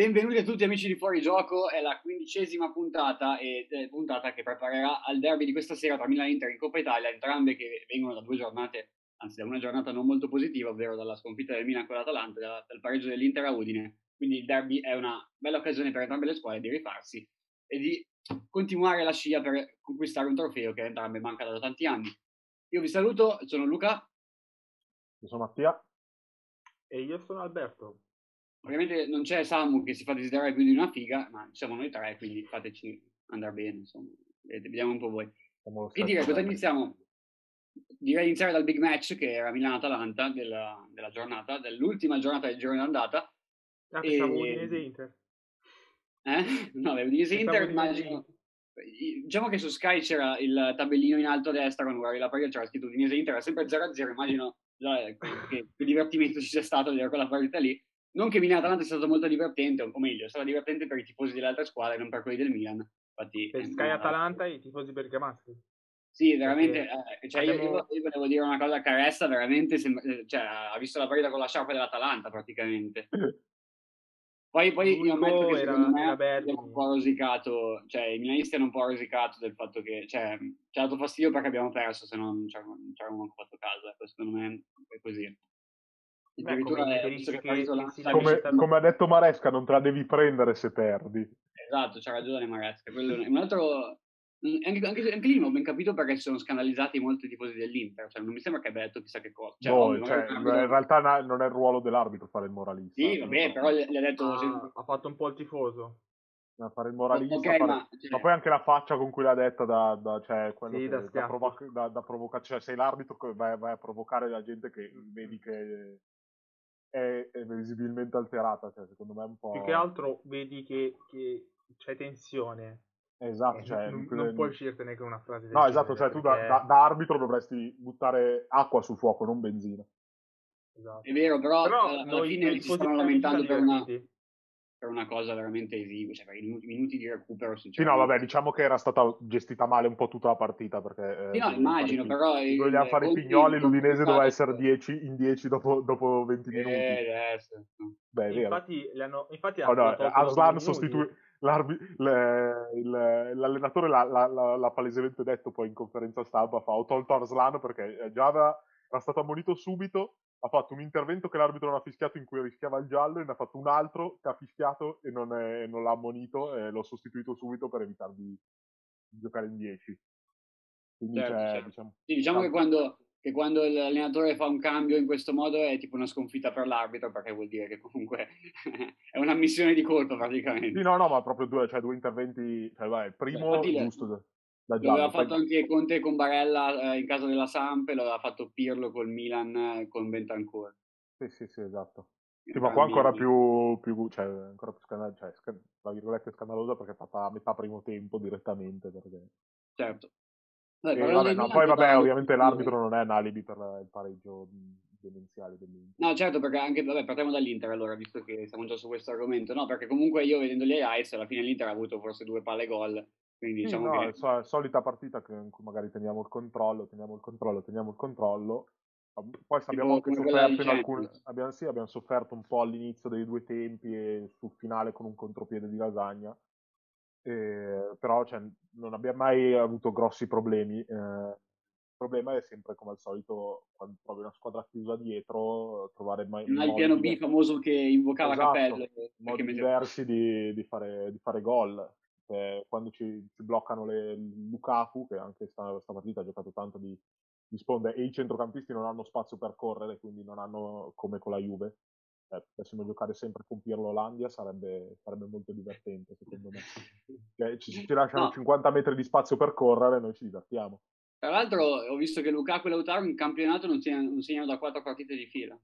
Benvenuti a tutti amici di Fuori Gioco, è la quindicesima puntata e eh, puntata che preparerà al derby di questa sera tra Milan e Inter in Coppa Italia, entrambe che vengono da due giornate, anzi da una giornata non molto positiva, ovvero dalla sconfitta del Milan con l'Atalanta e dal pareggio dell'Inter a Udine. Quindi il derby è una bella occasione per entrambe le squadre di rifarsi e di continuare la scia per conquistare un trofeo che entrambe manca da tanti anni. Io vi saluto, sono Luca. Io sono Mattia. E io sono Alberto. Ovviamente non c'è Samu che si fa desiderare più di una figa, ma siamo noi tre, quindi fateci andare bene, insomma. Vediamo un po' voi. E direi, cosa iniziamo? Direi iniziare dal big match che era Milano-Atalanta della, della giornata, dell'ultima giornata del giorno d'andata. Ah, e... Udinese-Inter. Eh? No, Udinese-Inter immagino... Diciamo che su Sky c'era il tabellino in alto a destra quando guardi la partita, c'era scritto Udinese-Inter, era sempre 0-0, immagino che, che divertimento ci sia stato a vedere quella partita lì non che Milan-Atalanta sia stato molto divertente, o meglio, è stato divertente per i tifosi delle altre squadre, non per quelli del Milan. Infatti, per Sky Atalanta e i tifosi bergamaschi. Sì, veramente, eh, cioè abbiamo... io, io, volevo dire una cosa, Caressa veramente sembra, eh, cioè, ha visto la partita con la sciarpa dell'Atalanta praticamente. Poi, poi io ammetto che era, secondo me abbiamo un po' rosicato, cioè i milanisti hanno un po' rosicato del fatto che, cioè, ci ha dato fastidio perché abbiamo perso, se no non ci avremmo fatto caso, ecco, secondo me è così. Beh, come, come, come, ha detto Maresca, non te la devi prendere se perdi. Esatto, c'ha ragione Maresca. Quello, un altro, anche, anche, anche, lì non ho ben capito perché si sono scandalizzati molti tifosi dell'inter. Cioè, non mi sembra che abbia detto chissà che cosa. Cioè, no, cioè, in realtà non è il ruolo dell'arbitro fare il moralista. Sì, vabbè, però gli, ha detto. Ah, ha fatto un po' il tifoso. A fare il moralista, okay, fare... Ma, cioè... ma, poi anche la faccia con cui l'ha detta da, da, cioè, sì, da, da, provoca... da, da provocare, cioè sei l'arbitro vai, vai, a provocare la gente che vedi che è, è visibilmente alterata, cioè, secondo me è un po'... Più che altro vedi che, che c'è tensione. Esatto, eh, cioè, non, non puoi uscirtene con una frase No, esatto, cioè tu da, da, da, arbitro dovresti buttare acqua sul fuoco, non benzina. Esatto. È vero, però, però alla fine si stanno lamentando per una, per una cosa veramente esigua, cioè per i minuti, minuti di recupero. Sì, no, vabbè, diciamo che era stata gestita male un po' tutta la partita. Perché, eh, sì, no, immagino, però... Vogliamo fare i pignoli, l'Udinese doveva essere 10, in 10 dopo, dopo 20 eh, minuti. Adesso. Beh, è vero. Infatti, hanno, infatti oh, no, Aslan sostituì... l'allenatore l'ha, l'ha, l'ha, l'ha, palesemente detto poi in conferenza stampa, fa, ho tolto Arslan perché già aveva, era stato ammonito subito ha fatto un intervento che l'arbitro non ha fischiato in cui rischiava il giallo e ne ha fatto un altro che ha fischiato e non, è, non l'ha ammonito e l'ho sostituito subito per evitare di, di giocare in 10. Quindi certo, certo. diciamo, sì, diciamo che, quando, che quando l'allenatore fa un cambio in questo modo è tipo una sconfitta per l'arbitro perché vuol dire che comunque è una missione di colpo praticamente. Sì, no, no, ma proprio due, cioè, due interventi, cioè, vai, primo Beh, giusto. L'aveva fatto anche Conte con Barella eh, in casa della Samp e l'aveva fatto Pirlo col Milan eh, con Bentancur. Sì, sì, sì, esatto. Sì, ma qua ancora più, più, cioè, ancora più scandalosa, cioè, sc- scandalosa perché è fatta a metà primo tempo direttamente. Perché... Certo. E, vabbè, no, poi vabbè, ovviamente l'arbitro non è un alibi per il pareggio demenziale dell'Inter. No, certo, perché anche, vabbè, partiamo dall'Inter allora, visto che siamo già su questo argomento. No, perché comunque io vedendo gli highlights, alla fine l'Inter ha avuto forse due palle gol quindi diciamo no, che... è la solita partita che, in cui magari teniamo il controllo, teniamo il controllo, teniamo il controllo. Poi abbiamo anche sofferto in alcuni... Abbiamo, sì, abbiamo sofferto un po' all'inizio dei due tempi e sul finale con un contropiede di lasagna. Eh, però cioè, non abbiamo mai avuto grossi problemi. Eh, il problema è sempre come al solito quando trovi una squadra chiusa dietro, trovare mai... Non hai il piano B famoso che invocava esatto, Capello. Modi diversi di, di, fare, di fare gol eh, quando ci, ci, bloccano le Lukaku, che anche sta, sta partita ha giocato tanto di, di, sponde, e i centrocampisti non hanno spazio per correre, quindi non hanno come con la Juve. Eh, potessimo giocare sempre con Pirlo Olandia sarebbe, sarebbe molto divertente, secondo me. Cioè, ci, ci lasciano no. 50 metri di spazio per correre e noi ci divertiamo. Tra l'altro ho visto che Lukaku e Lautaro in campionato non segnano, non segnano da quattro partite di fila.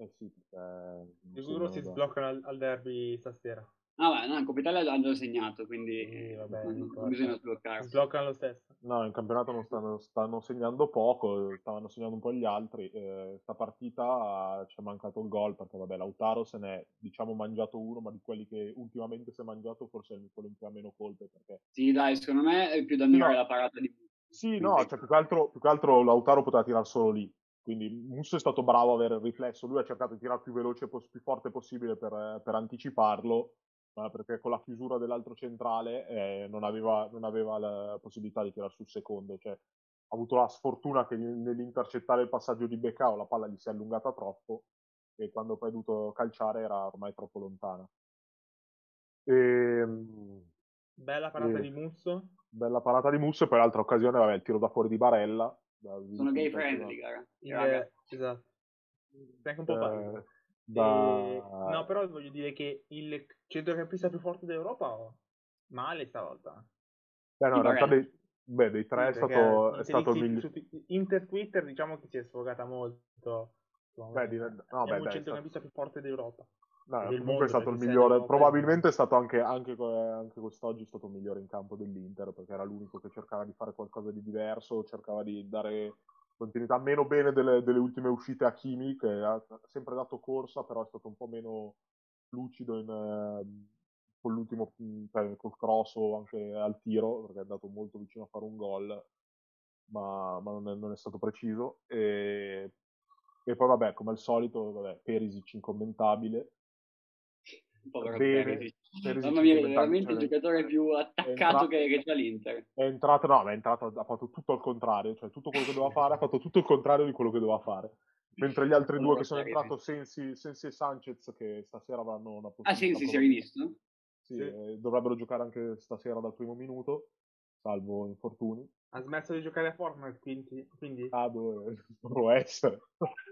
Eh sì, perché... Sicuro si sbloccano al, al derby stasera. Ah, beh, no, in Coppa Italia hanno già segnato, quindi sì, vabbè, non, non bisogna sbloccare. Sbloccano lo stesso. No, in campionato non stanno, stanno segnando poco, stavano segnando un po' gli altri. Eh, sta partita ci è mancato il gol perché, vabbè, Lautaro se ne è, diciamo, mangiato uno, ma di quelli che ultimamente si è mangiato forse è quello in cui ha meno colpe. Perché... Sì, dai, secondo me è più da ammirare no. la parata di... Sì, no, cioè più che, altro, più che altro Lautaro poteva tirare solo lì quindi Musso è stato bravo a avere il riflesso, lui ha cercato di tirare più veloce, più forte possibile per, per anticiparlo, perché con la chiusura dell'altro centrale eh, non, aveva, non, aveva, la possibilità di tirare sul secondo, cioè ha avuto la sfortuna che nell'intercettare il passaggio di Beccao la palla gli si è allungata troppo e quando poi ha dovuto calciare era ormai troppo lontana. E, ehm, bella parata e, di Musso. Bella parata di Musso e poi l'altra occasione, vabbè, il tiro da fuori di Barella. Sono gay friendly, cara. Eh, esatto. Sei anche un po' eh, da... e... No, però voglio dire che il centrocampista più forte d'Europa male stavolta. Beh, no, in realtà dei, beh, dei tre sì, è stato, è stato il migliore. Inter Twitter diciamo che si è sfogata molto. Beh, di... no, beh, il centrocampista più forte d'Europa. No, comunque mondo, è stato il migliore. Probabilmente è stato anche, anche, anche, quest'oggi è stato il migliore in campo dell'Inter perché era l'unico che cercava di fare qualcosa di diverso, cercava di dare continuità meno bene delle, delle ultime uscite a Kimi, che ha sempre dato corsa, però è stato un po' meno lucido in, eh, con l'ultimo cioè, col cross o anche al tiro, perché è andato molto vicino a fare un gol, ma, ma non, è, non, è, stato preciso. E, e, poi, vabbè, come al solito, vabbè, Perisic incommentabile. Povero Perisic. Mamma mia, è veramente il giocatore più attaccato entra- che, che c'è l'Inter. È entrato, no, è entrato, ha fatto tutto al contrario, cioè tutto quello che doveva fare, ha fatto tutto il contrario di quello che doveva fare. Mentre gli altri due che sono entrati, Sensi, Sensi e Sanchez, che stasera avranno una possibilità. Ah, Sensi si è rivisto? Sì, sì. Eh, dovrebbero giocare anche stasera dal primo minuto, salvo infortuni. Ha smesso di giocare a Fortnite, quindi... quindi... Ah, dove può essere.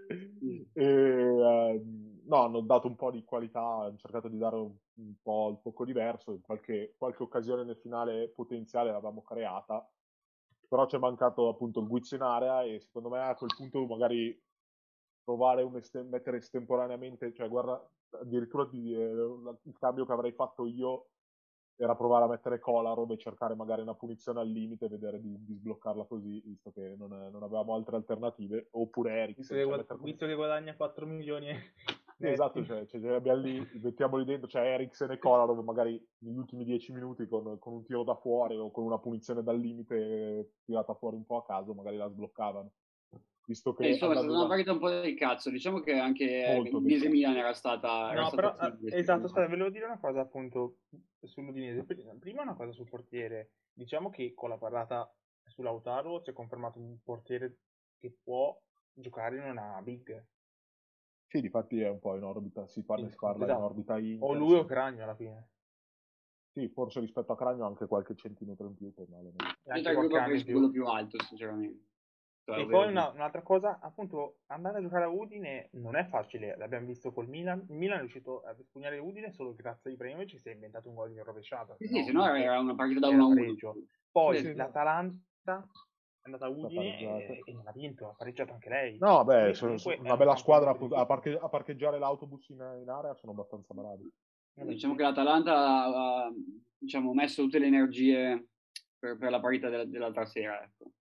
e, eh, no, hanno dato un po' di qualità, hanno cercato di dare un, un po' il tocco diverso, qualche, qualche occasione nel finale potenziale l'avevamo creata, però ci è mancato appunto il guizzo in area e secondo me a quel punto magari provare un est- mettere estemporaneamente, cioè guarda, addirittura di, eh, il cambio che avrei fatto io era provare a mettere Kolarov e cercare magari una punizione al limite e vedere di, di sbloccarla così, visto che non, non, avevamo altre alternative, oppure Eric. Visto, cioè, che, visto che guadagna 4 milioni. Sì, esatto, cioè, cioè, abbiamo lì, mettiamoli dentro, cioè Eriksen e Kolarov magari negli ultimi 10 minuti con, con, un tiro da fuori o con una punizione dal limite tirata fuori un po' a caso, magari la sbloccavano. Visto che eh, insomma, è stata una partita un po' del cazzo. Diciamo che anche Udinese Milan era stata. Era no, stata però, eh, esatto, aspetta, volevo dire una cosa appunto sull'Udinese. Prima una cosa sul portiere. Diciamo che con la parlata sull'Autaro si è confermato un portiere che può giocare in una big. Sì, difatti è un po' in orbita, si parla, sì, si parla esatto. in orbita in. O lui o Cragno alla fine. Sì, forse rispetto a Cragno anche qualche centimetro in più. Per male. Il gruppo quello più alto, sinceramente. E poi una, un'altra cosa, appunto, andare a giocare a Udine non è facile, l'abbiamo visto col Milan. Il Milan è riuscito a espugnare Udine solo grazie ai premi ci si è inventato un gol in rovesciata. Sì, sì, se no era una partita da 1 a 1. Poi sì, l'Atalanta andata a Udine e, e, non ha vinto, ha pareggiato anche lei. No, beh, sono, sono una bella squadra a, parche, a, parcheggiare l'autobus in, in, area sono abbastanza bravi. Diciamo che l'Atalanta ha diciamo, messo tutte le energie per, per la partita della, dell'altra sera, ecco.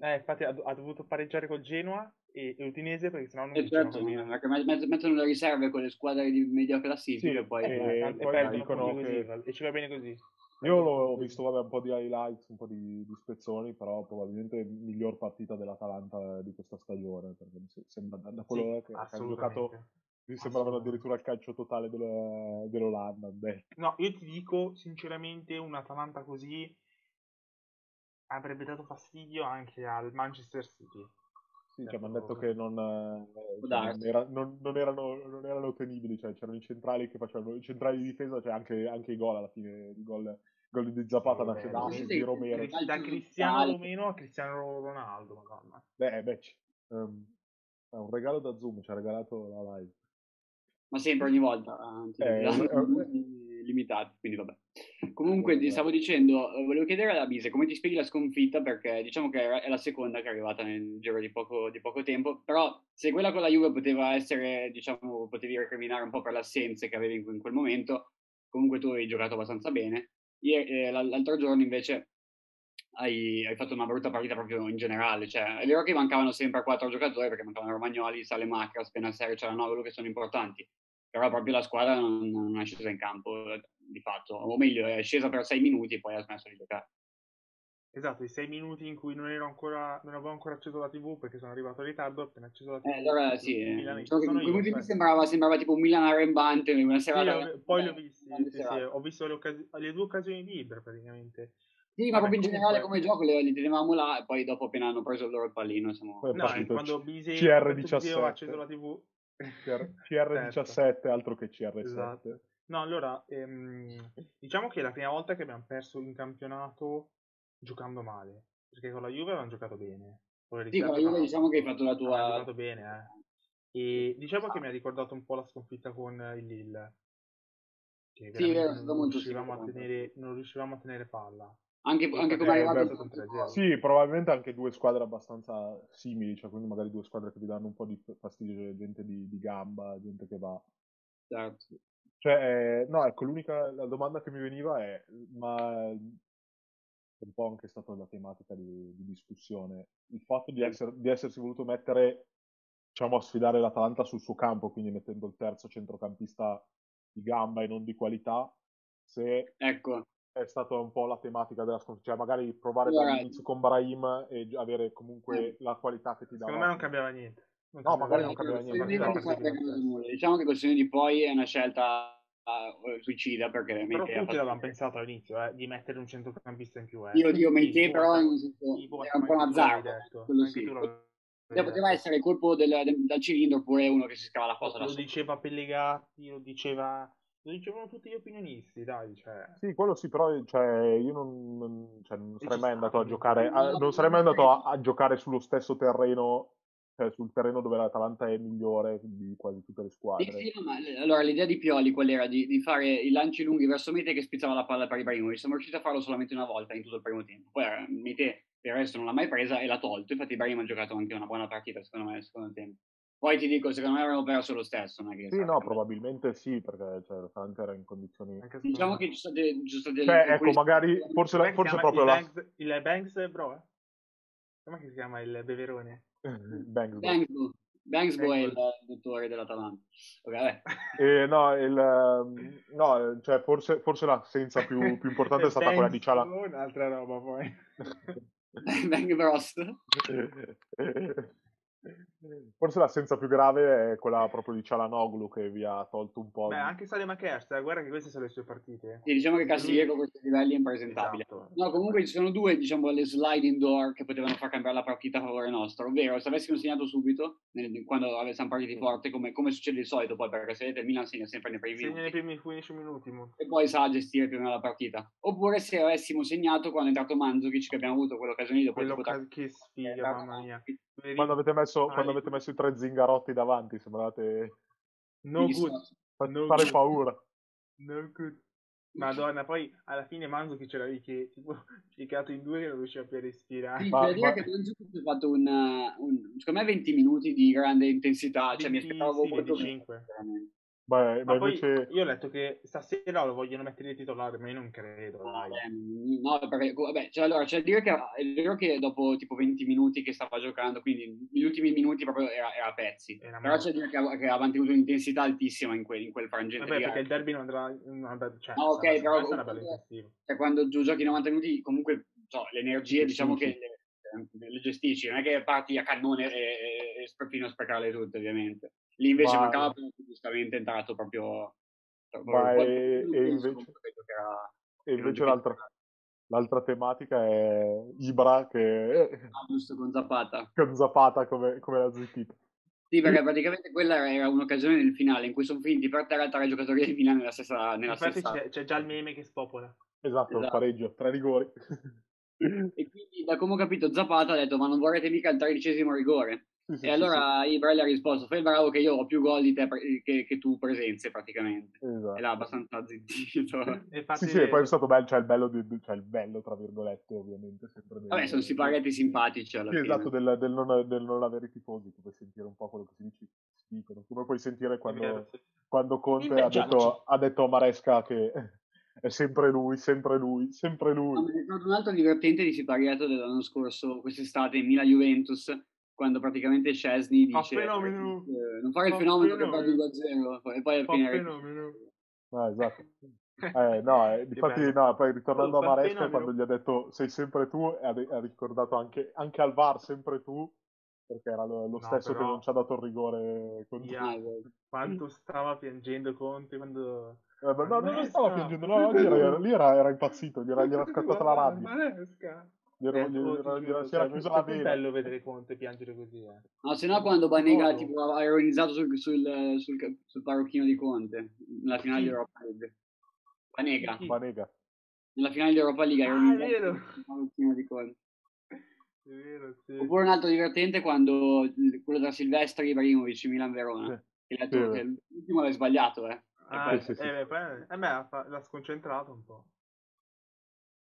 Eh, infatti ha, ha, dovuto pareggiare col Genoa e, e l'Utinese perché sennò non eh, certo, perché mettono le riserve con le squadre di media classifica sì, e poi, eh, e, poi, poi dicono che... E ci va bene così. Io ho visto vabbè, un po' di highlights, un po' di, di spezzoni, però probabilmente miglior partita dell'Atalanta di questa stagione, perché sembra da quello sì, che, che hanno giocato mi sembravano addirittura il calcio totale dello, dell'Olanda. Beh. No, io ti dico sinceramente un'Atalanta così avrebbe dato fastidio anche al Manchester City. Sì, cioè, mi hanno detto che non, eh, cioè, non, era, non, non, erano, non, erano, tenibili, cioè c'erano i centrali che facevano i centrali di difesa, cioè anche, anche i gol alla fine, il gol, gol di Zapata nasce da sì, di Romero. Da Cristiano Romero a Cristiano Ronaldo, madonna. Beh, beh, um, è un regalo da Zoom, ci ha regalato la live. Ma sempre ogni volta, anzi, eh, limitati, quindi vabbè. Comunque, ti stavo dicendo, eh, volevo chiedere a Bise come ti spieghi la sconfitta, perché diciamo che è la seconda che è arrivata nel giro di poco, di poco tempo, però se quella con la Juve poteva essere, diciamo, potevi recriminare un po' per le assenze che avevi in quel momento, comunque tu hai giocato abbastanza bene. Eh, l'altro giorno invece hai, hai, fatto una brutta partita proprio in generale, cioè è vero che mancavano sempre quattro giocatori perché mancavano Romagnoli, Sale Macras, Benasseri, nove che sono importanti, però proprio la squadra non, non, è scesa in campo di fatto, o meglio è scesa per sei minuti e poi ha smesso di giocare. Esatto, i sei minuti in cui non, ero ancora, non avevo ancora acceso la TV perché sono arrivato in ritardo, appena acceso la TV. Eh, allora sì, eh, diciamo in quei minuti sembrava, sembrava tipo un Milan arrembante, una serata... Sì, poi l'ho visto, sì, sì, ho visto le, occasi- le, due occasioni di Ibra praticamente. Sì, ma proprio in generale come gioco le, li tenevamo là e poi dopo appena hanno preso il loro pallino siamo... Poi no, quando Bise CR17 ho acceso la TV... CR17 certo. altro che CR7. Esatto. No, allora, ehm, diciamo che è la prima volta che abbiamo perso in campionato giocando male. Perché con la Juve avevano giocato bene. Con sì, con la Juve diciamo che hai fatto la tua... Hai giocato bene, eh. E diciamo che mi ha ricordato un po' la sconfitta con il Lille. Che sì, vero, è stato molto riuscivamo a tenere, Non riuscivamo a tenere palla. Anche, anche come è arrivato Sì, probabilmente anche due squadre abbastanza simili, cioè quindi magari due squadre che vi danno un po' di fastidio, gente di, di gamba, gente che va... Certo. Cioè, eh, no, ecco, l'unica la domanda che mi veniva è, ma un po' anche stata la tematica di, di discussione, il fatto di, essere, di, essersi voluto mettere, diciamo, a sfidare l'Atalanta sul suo campo, quindi mettendo il terzo centrocampista di gamba e non di qualità, se ecco. è stata un po' la tematica della sconfitta, cioè magari provare allora, dall'inizio con Brahim e avere comunque la qualità che ti dà. Secondo me non cambiava niente. Non no, magari non cambiava niente. Diciamo che questione di poi è una scelta uh, suicida perché però tutti l'avevamo pensato all'inizio eh, di mettere un centrocampista in più eh. io Dio Meite però in senso, era un po' un azzardo quello sì poteva essere il colpo del, del, cilindro oppure uno che si scava la fossa lo diceva Pellegatti lo diceva lo dicevano tutti gli opinionisti, dai. Cioè. Sì, quello sì, però cioè, io non, non, cioè, non sarei mai andato a giocare. A, non sarei mai andato a, a, giocare sullo stesso terreno cioè sul terreno dove l'Atalanta è migliore di quasi tutte le squadre. Sì, sì, ma, allora l'idea di Pioli qual era? Di, di, fare i lanci lunghi verso Mete che spizzava la palla per Ibrahimovic. Siamo riusciti a farlo solamente una volta in tutto il primo tempo. Poi Mete per il resto non l'ha mai presa e l'ha tolto. Infatti Ibrahim ha giocato anche una buona partita secondo me nel secondo tempo. Poi ti dico, secondo me avremmo perso lo stesso. Non sì, no, probabilmente sì, perché cioè, l'Atalanta era in condizioni... Diciamo che ci sono delle... Cioè, ecco, magari, forse, la, forse proprio il la... Banks, il Banks, bro, eh? Come si chiama il beverone? Banks, Banks, Bangsbo è il dottore dell'Atalanta. Okay, eh, no, il, ehm, no cioè forse, forse l'assenza più, più importante è stata quella di Ciala. Un'altra roba poi. Bang Bros. Forse l'assenza più grave è quella proprio di Cialanoglu che vi ha tolto un po'. Beh, di... anche Salema Kerster, guarda che queste sono le sue partite. Sì, diciamo che Castiglieco con questi livelli è impresentabile. Esatto. No, comunque ci sono due, diciamo, le sliding door che potevano far cambiare la partita a favore nostro, ovvero se avessimo segnato subito, nel, quando siamo partiti forte, come, come, succede di solito poi, perché se vedete il Milan segna sempre nei primi segna minuti. nei primi 15 minuti. E poi sa gestire più o meno la partita. Oppure se avessimo segnato quando è entrato Mandzukic, che abbiamo avuto quell'occasione dopo... Quello poter... che sfiga, eh, mamma mia. Quando avete messo, quando avete messo i tre zingarotti davanti, sembrate no good. Fa- no fare good. paura. No good. Madonna, poi alla fine Manzuki c'era lì che tipo piegato in due che non riusciva più a respirare. Sì, ma, dire ma... che Manzuki ha fatto un, un, secondo me 20 minuti di grande intensità, 20, cioè mi aspettavo sì, molto 25. Bene, Beh, ma poi invece... io ho letto che stasera lo vogliono mettere di titolare, ma io non credo. Dai. No, perché vabbè, cioè, allora, c'è da dire che è vero che dopo tipo 20 minuti che stava giocando, quindi gli ultimi minuti proprio era, era a pezzi. Era Però c'è da dire che, che, ha mantenuto un'intensità altissima in quel, in quel frangente. Vabbè, perché il derby non andrà. Non cioè, no, ok, però. Cioè, quando tu giochi 90 minuti, comunque so, le energie, diciamo che le, le, gestisci, non è che parti a cannone e, e, e fino a sprecarle tutte, ovviamente. Lì invece Ma... mancava giustamente entrato proprio... Ma e, e invece, e invece l'altra, l'altra, tematica è Ibra che... Ah, giusto, con Zapata. Con Zapata come, come la zittita. Sì, perché praticamente quella era un'occasione nel finale in cui sono finiti per terra tre giocatori del Milan nella stessa... Nella Infatti stessa... C'è, c'è, già il meme che spopola. Esatto, esatto. pareggio, tre rigori. e quindi, da come ho capito, Zapata ha detto ma non vorrete mica il tredicesimo rigore? Sì, sì, e allora sì, Ibra gli ha risposto: Fai il bravo che io ho più gol di te che, che tu presenze praticamente. Esatto. E l'ha abbastanza zittito. sì, sì, e poi è stato bello, cioè il bello, di, cioè il bello tra virgolette, ovviamente. Sempre del, Vabbè, sono simparetti simpatici. Alla sì, fine. esatto, del, del, non, del, non, avere i tifosi, puoi sentire un po' quello che si, dice, si dicono. Come puoi sentire quando, quando Conte ha detto, ha detto a Maresca che è sempre lui, sempre lui, sempre lui. No, un altro divertente di Siparietto dell'anno scorso, quest'estate in Milan-Juventus quando praticamente Chesney dice eh, non fare il fenomeno, fenomeno che perdi 2-0 e poi alla fine fenomeno. Ah, esatto. Eh, no, eh, difatti, no, poi ritornando a Maresca, quando gli ha detto sei sempre tu, ha, ha ricordato anche, anche al VAR sempre tu, perché era lo, lo No, stesso che però- non ci ha dato il rigore. contro-. Ah, vero. Quanto stava piangendo Conte quando... Eh, ma no, non stava piangendo, no, oggi era, lì era, era impazzito, gli era, gli era scattata la rabbia. Maresca. Gli era- Eh, gli oh, gli giuro, era- si era chiusa è la vena. bello vedere Conte piangere così, eh. No, se no quando Banega Modo. tipo, ha ironizzato sul, sul, sul, sul parrucchino di Conte nella finale di? Europa League. Banega? Banega. nella finale di Europa League ha Ah, è ironizzato vero. sul parrucchino di Conte. È vero, sì. Oppure un altro divertente quando quello tra Silvestri e Ibrahimovic Milan Verona. Sì. Che è l'ultimo l'ha sbagliato, eh. Ah, poi- sì, sì. eh, beh, eh, l'ha sconcentrato un po'.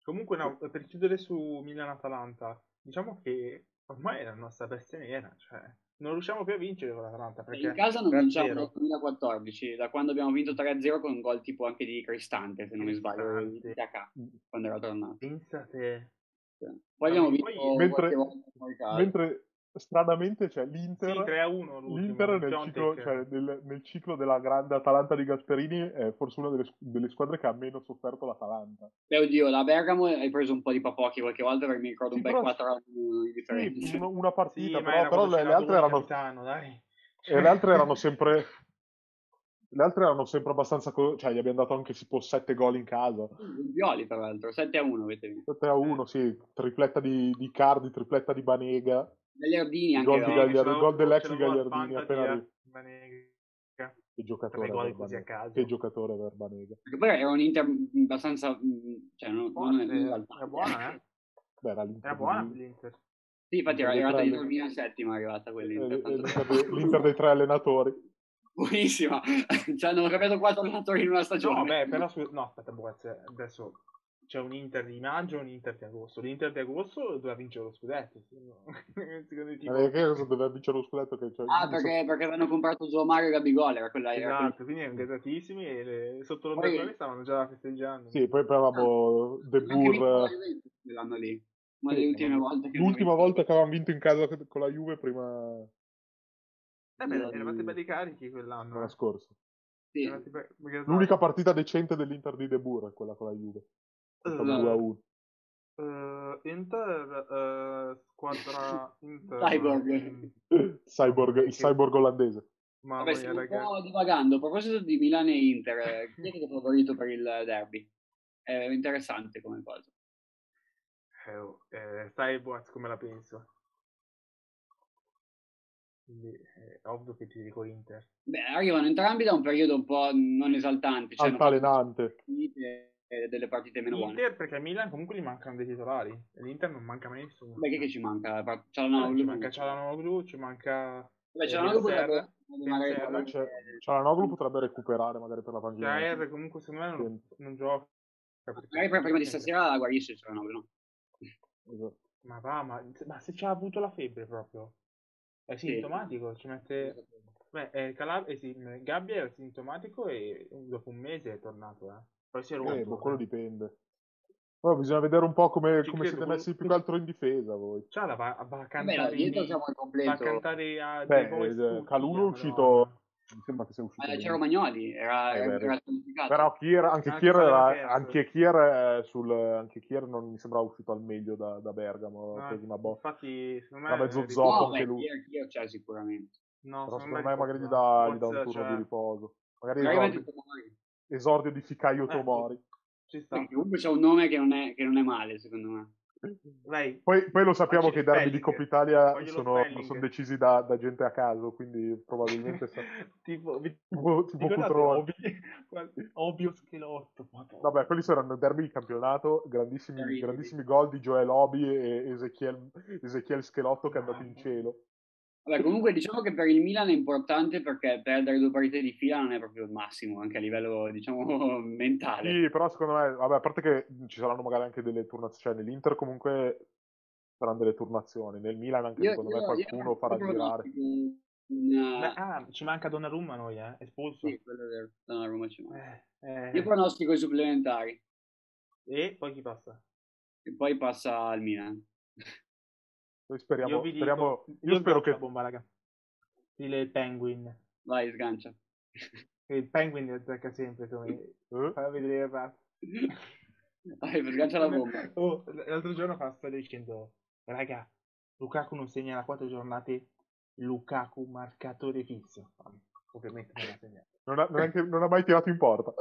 Comunque, no, per chiudere su Milan-Atalanta, diciamo che ormai è la nostra bestia nera, cioè non riusciamo più a vincere con l'Atalanta perché In casa non 3-0. vinciamo dal 2014, da quando abbiamo vinto 3-0 con un gol tipo anche di Cristante, se non mi sbaglio, di Cristante. Tacca, quando era tornato. Pensate, Poi abbiamo Poi- vinto mentre- qualche volta fuori casa. Mentre stranamente c'è sì, l'Inter, 3-1 l'ultimo, l'Inter nel Piontek. ciclo, cioè, nel, nel ciclo della grande Atalanta di Gasperini è forse una delle, delle squadre che ha meno sofferto l'Atalanta. Beh, oddio, da Bergamo hai preso un po' di papocchi qualche volta perché mi ricordo Sì, un bel però- 4 anni di differenza. Sì, una, Sì, partita, ma però, era però le, altre erano capitano, dai. E le altre erano sempre. Le altre erano sempre abbastanza. co- Cioè, gli abbiamo dato anche tipo 7 gol in casa. Violi, tra l'altro, 7 a 1 avete vinto. 7 a 1, sì. Tripletta di, di Cardi, tripletta di Banega. Gagliardini anche gol? Gagliardini. Gol dell'ex Gagliardini appena eh, lì. Banega. Che giocatore. Tre gol per così a Banega. caso. Che giocatore per Banega. Perché poi era un Inter abbastanza... Cioè, non, Forte, non è era buona, eh? Beh, era l'Inter. Era buona di- l'Inter. Sì, infatti era, era il Milan settima è arrivata eh, quell'Inter. eh, tanto- L'Inter dei- L'Inter dei tre allenatori. Buonissima, ci hanno cambiato quattro allenatori in una stagione. No, vabbè, però su- no, aspetta, adesso c'è un Inter di maggio e un Inter di agosto. L'Inter di agosto doveva vincere lo scudetto. secondo- Secondo i Ma che cosa doveva vincere lo scudetto? Che, cioè, Ah, perché, perché avevano comprato Gio Mario e Gabigol, era quella... Era quella- Esatto, quindi erano gasatissimi e le- sotto Poi- l'ombrellone stavano già festeggiando. Sì, poi poi avevamo De Anche vinto con la Boer. Juventus quell'anno lì. Una Sì, delle ultime volte che L'ultima volta che avevamo vinto in casa con la Juve prima Eh beh, Sì. eravate belli carichi quell'anno. l'anno eh. scorso. Sì. L'unica partita decente dell'Inter di De Boer è quella con la Juve. Questa Eh, 2 a 1. eh, Inter, eh, squadra Inter. Cyborg. mm, Cyborg, il cyborg olandese. Vabbè, mia, stiamo un po' divagando. A proposito di Milan e Inter, eh, chi è che è favorito per il derby? È interessante come cosa. Eh, oh, eh, sai Boaz come la penso. Quindi è ovvio che ti dico Inter. Beh, arrivano entrambi da un periodo un po' non esaltante. Cioè Altalenante. partite, eh, delle partite meno buone. Inter perché a Milan comunque gli mancano dei titolari. E l'Inter non manca mai nessuno. Beh, che, che ci manca? Eh, Cialanoglu. ci manca Cialanoglu, ci manca Beh, eh, Cialanoglu potrebbe magari C'è, Cialanoglu potrebbe recuperare magari per la panchina. Jair comunque secondo me non, non gioca. magari prima di stasera guarisce Cialanoglu, no? Esatto. Ma va, ma, ma se ci ha avuto la febbre proprio. È Sì. sintomatico, ci mette... Beh, eh, Calab- eh sì, Gabbia era sintomatico e dopo un mese è tornato, eh. Poi si è rotto. Eh, boh, eh. quello dipende. Poi bisogna vedere un po' come, come siete quello- messi più che altro in difesa voi. Cioè, la va, va a cantare là dietro in- siamo al va a cantare a Beh, eh, tutti, Calulu è la uscito. Mi sembra che sia uscito. Ma c'era Romagnoli, era, Eh, era. Però Kier, anche Anche Kier, era- anche Kier, sul, anche Kier non mi sembrava uscito al meglio da, da Bergamo. No, una botta. infatti, secondo Era me... mezzo eh, zoppo no, anche beh, lui. Kier, Kier c'è sicuramente. No, Però secondo secondo me magari gli dà, gli dà un turno cioè, di riposo. Magari Magari esordio, di Fikayo Ecco. Tomori. Ci sta. Perché comunque c'è un nome che non è, che non è male, secondo me. Poi, poi lo sappiamo Oggi che i derby di. Coppa Italia sono, sono decisi da, da gente a caso, quindi probabilmente sa- tipo, vi- tipo, tipo Cutrone. Obi- guarda, Obio Schelotto. Madonna. Vabbè, quelli saranno derby di campionato, grandissimi, grandissimi gol di Joel Obi e Ezechiel, Ezechiel Schelotto che è andato in cielo. Vabbè, comunque diciamo che per il Milan è importante perché perdere due partite di fila non è proprio il massimo, anche a livello, diciamo, mentale. Sì, però secondo me, vabbè, a parte che ci saranno magari anche delle turnazioni, cioè nell'Inter comunque saranno delle turnazioni, nel Milan anche Io- secondo io- me qualcuno farà girare. una- Beh, ah, ci manca Donnarumma noi, eh? Espulso. Sì, quello è vero, Donnarumma ci manca. Eh, eh. Io pronostico i supplementari E poi chi passa? e poi passa al Milan. Noi speriamo, io dico, speriamo, io spero sgancio che la bomba, raga. Stile Penguin. Vai, sgancia. il Penguin li azzecca sempre, Tommy. Eh? Fai vedere il razzo. Dai, sgancia la bomba. Oh, l'altro giorno fa sta dicendo, raga, Lukaku non segna da quattro giornate, Lukaku marcatore fisso. Ovviamente non ha segnato. Non ha, neanche- non ha mai tirato in porta.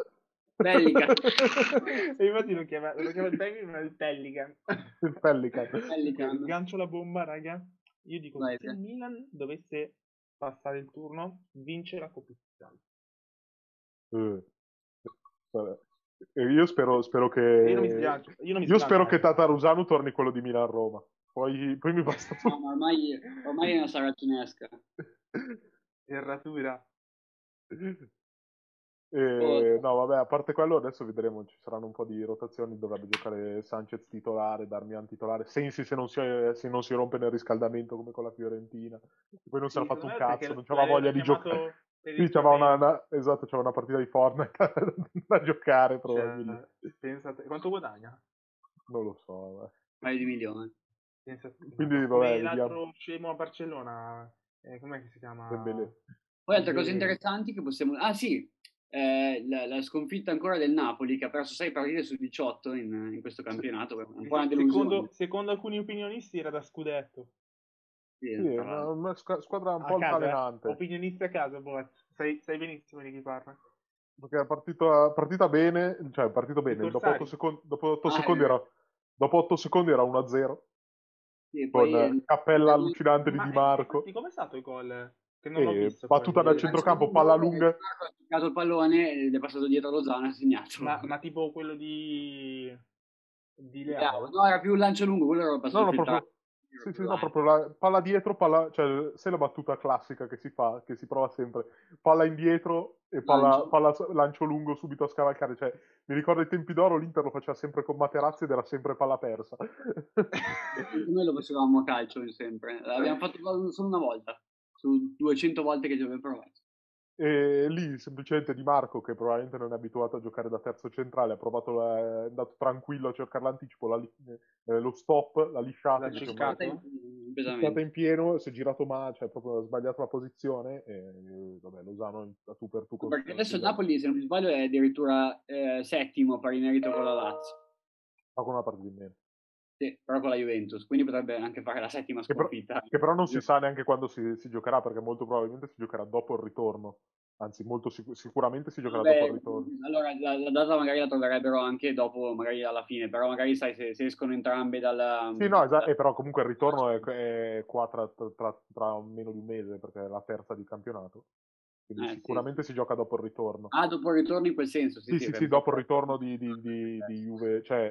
Pelican. e infatti lo chiama, lo chiama il Penguin, ma il Pelican. Il Pelican. Pelican. Gancio la bomba, raga. Io dico Vai, che se il Milan dovesse passare il turno, vince la Coppa Italia. E io spero, spero che... Io non mi sbilancio. Io, non mi Io spero che. Tatarusano torni quello di Milan-Roma. Poi, poi mi basta No, ma ormai, ormai è una saracinesca. Erratura. E, no, vabbè, a parte quello, adesso vedremo. Ci saranno un po' di rotazioni. Dovrebbe giocare Sanchez titolare, Darmian titolare. Sensi se non si, se non si rompe nel riscaldamento come con la Fiorentina. Poi non si era fatto un cazzo, non c'aveva voglia di giocare. Sì, c'aveva una, una- esatto, c'aveva una partita di Fortnite da giocare, probabilmente. Cioè, pensate, quanto guadagna? Non lo so, vabbè. Di milioni. Pensate, Quindi, ma vabbè, l'altro vediamo. scemo a Barcellona, eh, com'è che si chiama? Poi altre cose Sì. interessanti che possiamo... Ah sì, eh, la, la sconfitta ancora del Napoli che ha perso 6 partite su 18 in, in questo campionato, un po' una. Secondo, secondo alcuni opinionisti era da scudetto. Sì, Sì, è una, squadra un A po' eh. altalenante. Opinionisti a casa, boh, sai, sai benissimo di chi parla. Perché è partito, partita bene, cioè è partito bene. Dopo Corsari. 8 secondi, dopo otto Ah, secondi eh. era, dopo otto secondi era 1-0 Sì, con poi, eh, cappella allucinante di Ma, Di Marco. infatti, com'è stato il gol? Che non l'ho visto. battuta dal centrocampo, palla lunga. Marco ha toccato il pallone ed è passato dietro a Lozano e ha segnato. Ma, ma tipo quello di... Di Leao. No, era più un lancio lungo, quello era passato No, proprio, sì, sì, no, proprio la, palla dietro, palla, cioè, se la battuta classica che si fa, che si prova sempre, palla indietro e palla, Lancio. palla lancio lungo subito a scavalcare. Cioè, mi ricordo ai tempi d'oro l'Inter lo faceva sempre con Materazzi ed era sempre palla persa. Noi lo facevamo a calcio sempre. L'abbiamo fatto solo una volta, su 200 volte che ci abbiamo provato. E lì semplicemente Di Marco, che probabilmente non è abituato a giocare da terzo centrale, ha provato, la- è andato tranquillo a cercare l'anticipo, la eh, lo stop, l'ha lisciata, L'ha Stata in- in pieno, si è girato male, cioè proprio ha sbagliato la posizione e eh, vabbè, Lozano a tu per tu. Perché adesso il Napoli, se non mi sbaglio, è addirittura eh, settimo pari merito con la Lazio. fa con una partita in meno. Sì, però con la Juventus, quindi potrebbe anche fare la settima Che però- sconfitta. Che però non si sa neanche quando si, si giocherà, perché molto probabilmente si giocherà dopo il ritorno. Anzi, molto sic- sicuramente si giocherà Beh, dopo il ritorno. allora la, la data magari la troverebbero anche dopo, magari alla fine, però magari sai se, se escono entrambe dalla... Sì, no, esatto, eh, però comunque il ritorno è, è qua tra, tra- tra meno di un mese, perché è la terza di campionato. Quindi Eh, sì. sicuramente si gioca dopo il ritorno. Ah, dopo il ritorno in quel senso, sì, Sì, sì, sì, dopo il ritorno di, di, di, di Juve, cioè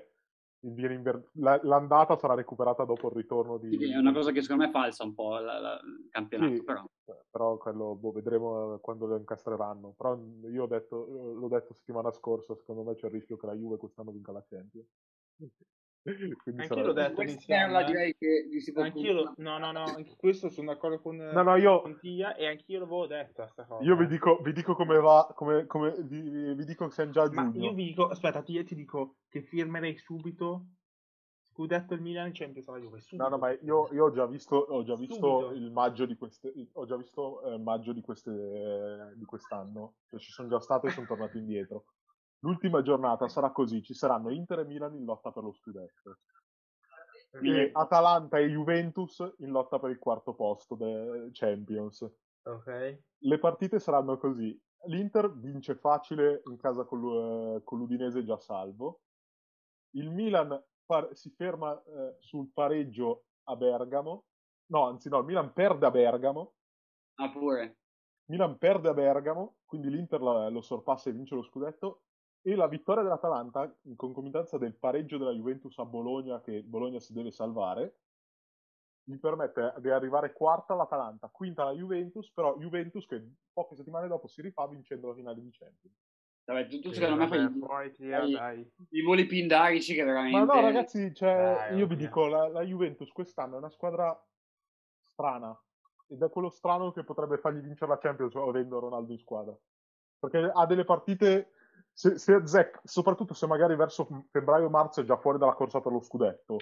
inver- la- l'andata sarà recuperata dopo il ritorno di... Sì, è una cosa che secondo me è falsa un po' la- la- il campionato, Sì, però. però quello boh, vedremo eh, quando lo incastreranno. Però io ho detto, eh, l'ho detto settimana scorsa, secondo me c'è il rischio che la Juve quest'anno vinca la Champions. Quindi Anch'io l'ho detto eh. direi che gli si può Anch'io lo... No, no, no, anche questo sono d'accordo con, No, no, io- con Tia e anch'io l'avevo detto sta cosa. Io vi eh. dico, vi dico come va, come, come- vi, vi dico che siamo già a Ma giugno. io vi dico, aspetta, Tia ti dico che firmerei subito scudetto il Milan in Champions alla Juve. Subito. No, no, ma io, io ho già visto, ho già visto Subito. il maggio di queste, ho già visto eh, maggio di, queste, eh, di quest'anno. Cioè, ci sono già stato e sono tornato indietro. L'ultima giornata sarà così: ci saranno Inter e Milan in lotta per lo scudetto. E Atalanta e Juventus in lotta per il quarto posto dei Champions. Ok. Le partite saranno così: l'Inter vince facile in casa con, eh, con l'Udinese già salvo. Il Milan par- si ferma eh, sul pareggio a Bergamo. No, anzi, no, il Milan perde a Bergamo. Ah, pure. Milan perde a Bergamo, quindi l'Inter lo sorpassa e vince lo scudetto. E la vittoria dell'Atalanta, in concomitanza del pareggio della Juventus a Bologna, che Bologna si deve salvare, gli permette di arrivare quarta all'Atalanta, quinta la Juventus, però Juventus che poche settimane dopo si rifà vincendo la finale di Champions. Vabbè, tu, tu Sì, secondo me fai poi Tia, fai- dai. i voli pindarici che veramente... Ma no, ragazzi, cioè, Dai, io vi dico, la, la Juventus quest'anno è una squadra strana. Ed è quello strano che potrebbe fargli vincere la Champions avendo Ronaldo in squadra. Perché ha delle partite, se, se azzecca- soprattutto se magari verso febbraio-marzo è già fuori dalla corsa per lo scudetto,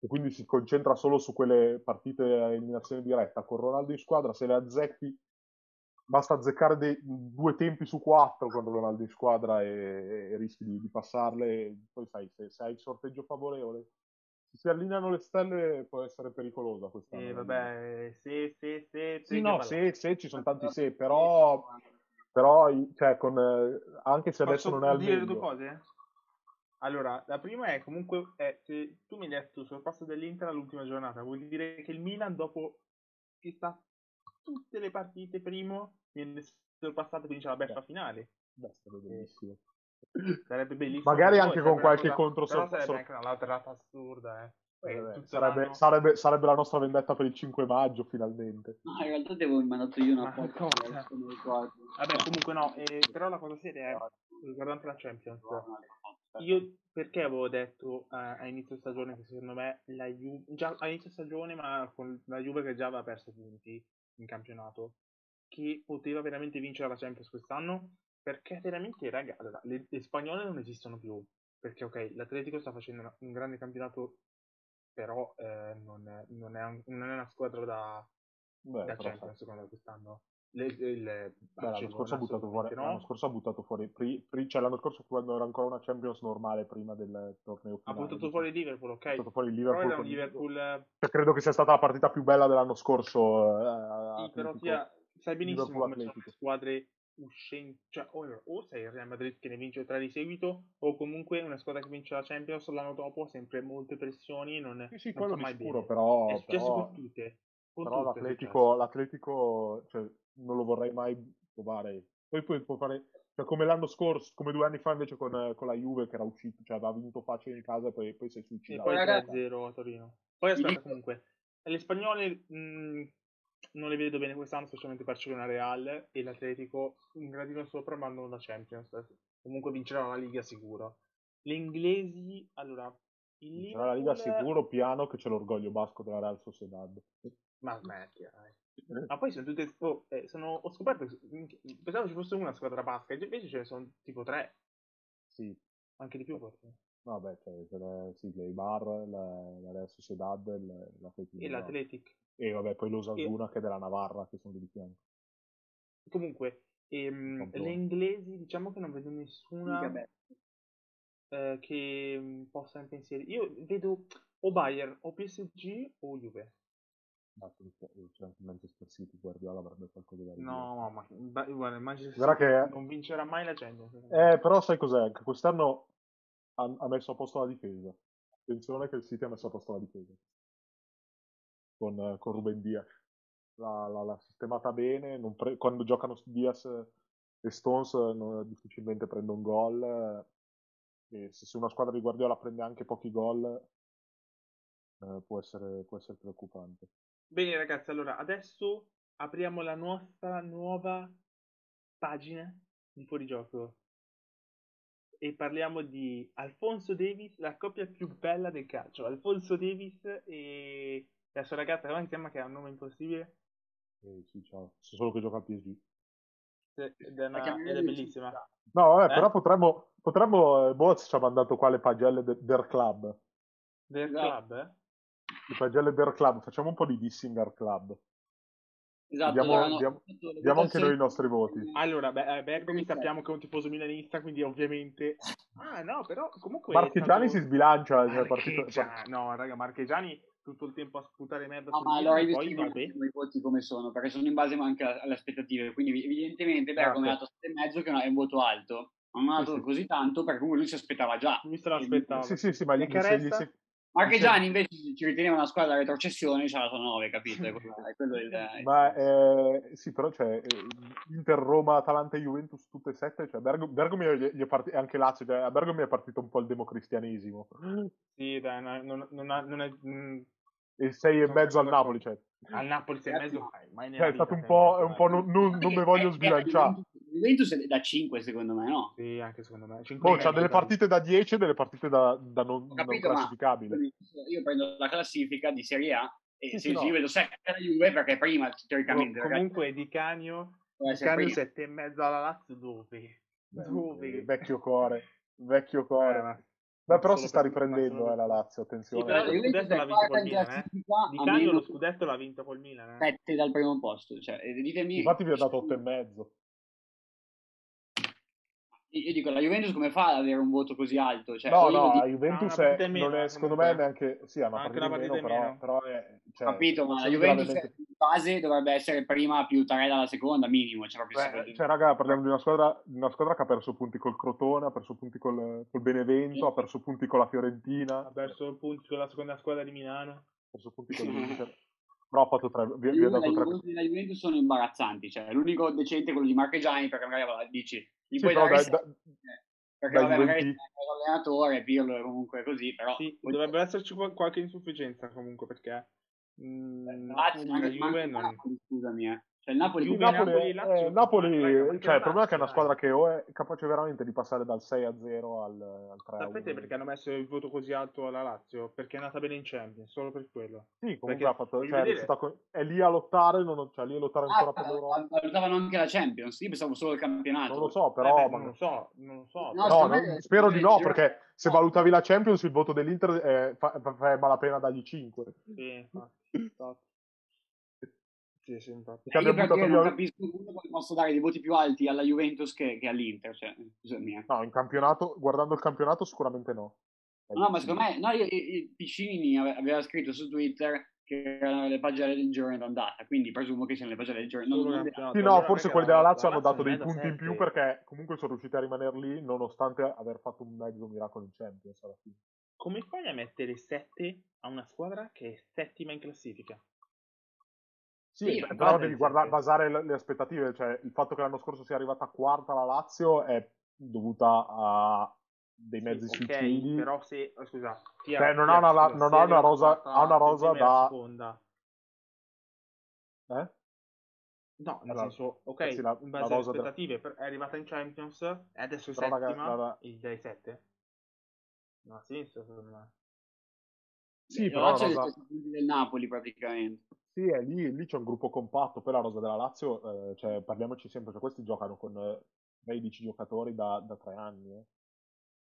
e quindi si concentra solo su quelle partite a eliminazione diretta. Con Ronaldo in squadra, se le azzecchi basta azzeccare dei, due tempi su quattro quando Ronaldo in squadra e, e rischi di, di, passarle. Poi sai, se, se, hai il sorteggio favorevole, se si allineano le stelle può essere pericolosa questa. Eh, vabbè, se, se, se, sì, no, se, se, ci sono tanti se, però, però cioè, con, anche se adesso non è al dire meglio. due cose? Allora, la prima è comunque, è, se tu mi hai detto sul passo dell'Inter all'ultima giornata, vuol dire che il Milan dopo che sta tutte le partite primo viene sorpassato e vince la beffa finale. Beh, sarebbe bellissimo. Sarebbe bellissimo. Magari anche con qualche cosa, contro sarebbe anche una laterata assurda, eh. Eh, sarebbe, sarebbe, sarebbe, la nostra vendetta per il 5 maggio, finalmente. No, in realtà devo mandato io una foto. Vabbè, comunque no, eh, però la cosa seria è riguardante la Champions. Io perché avevo detto uh, a inizio stagione che secondo me la Juve, già a inizio stagione, ma con la Juve che già aveva perso punti in campionato, che poteva veramente vincere la Champions quest'anno? Perché veramente, raga, allora, le, le spagnole non esistono più. Perché, ok, l'Atletico sta facendo un grande campionato, però eh, non, è, non, è un, non, è, una squadra da, Beh, da Champions, secondo me, quest'anno. Le, le, Beh, l'anno, scorso ha buttato fuori, no. l'anno scorso ha buttato fuori, pri, pri, cioè l'anno scorso quando era ancora una Champions normale prima del torneo finale. Ha buttato fuori Liverpool, ok. Ha buttato fuori Liverpool. Con... Liverpool... Cioè, credo che sia stata la partita più bella dell'anno scorso. Eh, sì, però sia, sai benissimo come sono le squadre uscenti, cioè o, o sei il Real Madrid che ne vince tre di seguito, o comunque una squadra che vince la Champions l'anno dopo ha sempre molte pressioni. Non, sì, sì, non quello di sicuro, bene. però... È successo però... con tutte. Con però tutte l'Atletico, l'Atletico cioè, non lo vorrei mai provare. Poi puoi, fare, cioè come l'anno scorso, come due anni fa invece con, con la Juve che era uscito, cioè aveva vinto facile in casa e poi, poi si è suicidato. E poi 3-0 a Torino. Poi aspetta comunque, le spagnole mh, non le vedo bene quest'anno, specialmente Barcellona Real e l'Atletico un gradino sopra ma non la Champions. Comunque vincerà la Liga sicuro. Le inglesi, allora... Il Liverpool... la Liga sicuro, piano che c'è l'orgoglio basco della Real Sociedad. Ma smetti, dai. Ma poi sono tutte. Oh, eh, sono, ho scoperto pensavo ci fosse una squadra basca, invece ce ne sono tipo tre. Sì. Anche di più forse. Vabbè, cioè, c'è le, sì, le Ibar, la, la Real Sociedad, l'Atletic. E l'Atletic. E vabbè, poi l'Osasuna e... che è della Navarra, che sono lì di fianco. Comunque, ehm, le inglesi diciamo che non vedo nessuna eh, che mm, possa impensierire. Io vedo o Bayern, o PSG, o Juve. C'è anche Manchester City, Guardiola avrebbe qualcosa da dire. No, ma guarda, Manchester City che... non vincerà mai la Champions. Eh, però sai cos'è? Che quest'anno ha, ha, messo a posto la difesa. Attenzione che il City ha messo a posto la difesa. Con, con Ruben Diaz. L'ha, l'ha, l'ha sistemata bene. Pre... Quando giocano Diaz e Stones non, difficilmente prende un gol. E se, se una squadra di Guardiola prende anche pochi gol, eh, può, essere, può essere preoccupante. Bene ragazzi, allora adesso apriamo la nostra nuova pagina di fuorigioco e parliamo di Alfonso Davis, la coppia più bella del calcio. Alfonso Davis e la sua ragazza, come si chiama che ha un nome impossibile? Eh, sì, ciao. So solo che gioca a PSG. Ed è, una, ed è bellissima. No, vabbè, eh? però potremmo, potremmo eh, Boz ci ha mandato qua le pagelle de, del club. Del club, eh? Le pagelle del club, facciamo un po' di dissing al club. Esatto, diamo, allora, diamo, diamo anche noi i nostri voti. Allora, beh, eh, Bergomi sappiamo che è un tifoso milanista, quindi ovviamente... Ah, no, però comunque... Marchegiani stato... si sbilancia. Cioè, Marcheggiani... No, raga, Marchegiani tutto il tempo a sputare merda no, ma allora io poi vabbè. i voti come sono, perché sono in base anche alle aspettative, quindi evidentemente Bergomi ha dato 7,5 che è un voto alto. Non ha dato sì, così tanto perché comunque lui si aspettava già. Lui se l'aspettava. Sì, sì, sì, ma gli, gli, gli, Marchegiani invece ci riteneva una squadra retrocessione, c'ha la sua 9, capito? È quello, il, Ma eh, sì, però c'è cioè, Inter, Roma, Atalanta e Juventus tutte e sette, cioè Bergo, Bergomi gli è partito, anche Lazio, cioè, a Bergomi è partito un po' il democristianesimo. Sì, dai, non, non, ha, non è... Mh, e sei e mezzo al Napoli, cioè. Al Napoli sei e mezzo, mai cioè, è stato un po', un po non, non, non mi voglio sbilanciare. Juventus è da 5 secondo me, no? Sì, anche secondo me. Oh, c'ha delle partite da 10 e delle partite da, da non, capito, non classificabili. Io prendo la classifica di Serie A e sì, se sì, no. io vedo 7 la Juve perché prima teoricamente... No, comunque Di Canio, Di Canio 7 e mezzo alla Lazio dove? Dove? Vecchio cuore, vecchio cuore. Beh, però si sta riprendendo eh, la Lazio, attenzione. Sì, però lo scudetto l'ha vinto col Milan, eh. Di Canio lo scudetto l'ha vinto col Milan, eh. 7 dal primo posto, cioè, ditemi... Infatti vi ho dato 8 e mezzo. Io dico, la Juventus come fa ad avere un voto così alto? Cioè, no, no, la Juventus è, meno, non è, secondo me, neanche... Sì, ha una anche partita, partita meno, meno. Però, però è... Cioè, Capito, ma la Juventus veramente... in base dovrebbe essere prima più 3 dalla seconda, minimo. Cioè, Beh, cioè raga, parliamo di una squadra, di una squadra che ha perso punti col Crotone, ha perso punti col, col Benevento, sì. ha perso punti con la Fiorentina. Ha perso punti con la seconda squadra di Milano. Ha perso punti con l'Inter. Però ha fatto tre. Vi, vi ho dato tre. La Juventus sono imbarazzanti. Cioè, l'unico decente è quello di Marchegiani, perché magari dici. Gli sì, puoi dare da, da, perché vabbè, magari è l'allenatore, Pirlo è comunque così, però... Sì, dovrebbe esserci qualche insufficienza comunque, perché... Mm, Lazio, la Juve non... Napoli, scusami, eh. Cioè il Napoli, il Napoli, Napoli, eh, Napoli cioè, il problema è che è una squadra che o è capace veramente di passare dal 6 a 0 al, al 3 a 1. Sapete perché hanno messo il voto così alto alla Lazio? Perché è nata bene in Champions, solo per quello. Sì, comunque ha fatto, cioè, è, stata, è, lì a lottare, non, cioè lì a lottare ancora ah, per l'Europa. Valutavano anche la Champions, io pensavo solo il campionato. Non lo so, però... Eh beh, non lo so, non lo so. No, no non, spero di no, perché se valutavi la Champions il voto dell'Inter è, fa, fa malapena dargli 5. Sì, infatti. Sì, sì, infatti. Eh, io perché non capisco come posso dare dei voti più alti alla Juventus che, che all'Inter. Cioè, scusami. No, in campionato, guardando il campionato, sicuramente no. No, ma secondo me, no, io, io, Piccini aveva scritto su Twitter che erano le pagine del giorno d'andata, quindi presumo che siano le pagine del giorno d'andata. Sì, no, forse quelli della Lazio hanno dato dei punti in più perché comunque sono riusciti a rimanere lì nonostante aver fatto un mezzo miracolo in Champions alla fine. Come fai a mettere 7 a una squadra che è settima in classifica? Sì, sì però devi guardare, basare le, le, aspettative, cioè il fatto che l'anno scorso sia arrivata quarta la Lazio è dovuta a dei mezzi sì, okay, suicidi. Però se, oh, scusa, Pia, cioè, non, ha una, non ha una rosa, ha una rosa da... Seconda. Eh? No, nel allora, senso, ok, eh sì, la, in base alle aspettative, da... è arrivata in Champions e adesso è però settima, raga, il dai 7. Non ha senso secondo me. Sì, però la rosa... del Napoli praticamente. Sì, è lì, lì c'è un gruppo compatto, poi la rosa della Lazio, eh, cioè, parliamoci sempre, cioè, questi giocano con eh, 13 giocatori da, da 3 anni. Eh.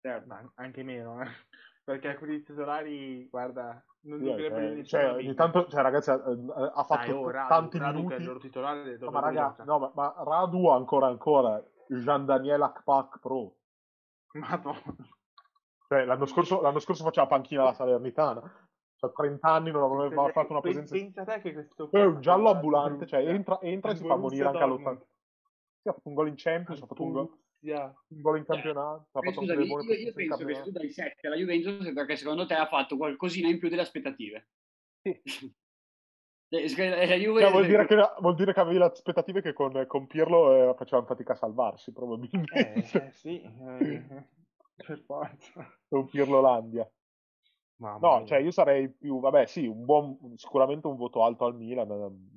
Certo, anche meno, eh. perché alcuni titolari, guarda, non sì, dovrebbero cioè, cioè, ogni tanto, cioè, ragazzi, ha, ha fatto Dai, oh, Radu, tanti minuti. Che è il loro titolare, no, ma ragazzi, no, ma, ma, Radu ancora ancora, Jean Daniel Akpak Pro. Madonna. Cioè, l'anno scorso, l'anno scorso faceva panchina la Salernitana da 30 anni non aveva mai fatto una presenza. Pensa te che questo è un giallo ambulante, cioè entra, entra e si fa morire anche all'80. Sì, ha fatto un gol in Champions, ha fatto un gol, un gol in campionato. Ha fatto scusami, io, io penso che se tu dai 7 alla Juventus perché secondo te ha fatto qualcosina in più delle aspettative. Sì. Eh, cioè, vuol, dire che, vuol, dire che, avevi le aspettative che con, con Pirlo eh, facevano fatica a salvarsi, probabilmente. Eh, eh sì, eh, per forza. Con Pirlolandia. Mamma no, mia. cioè io sarei più, vabbè sì, un buon, sicuramente un voto alto al Milan,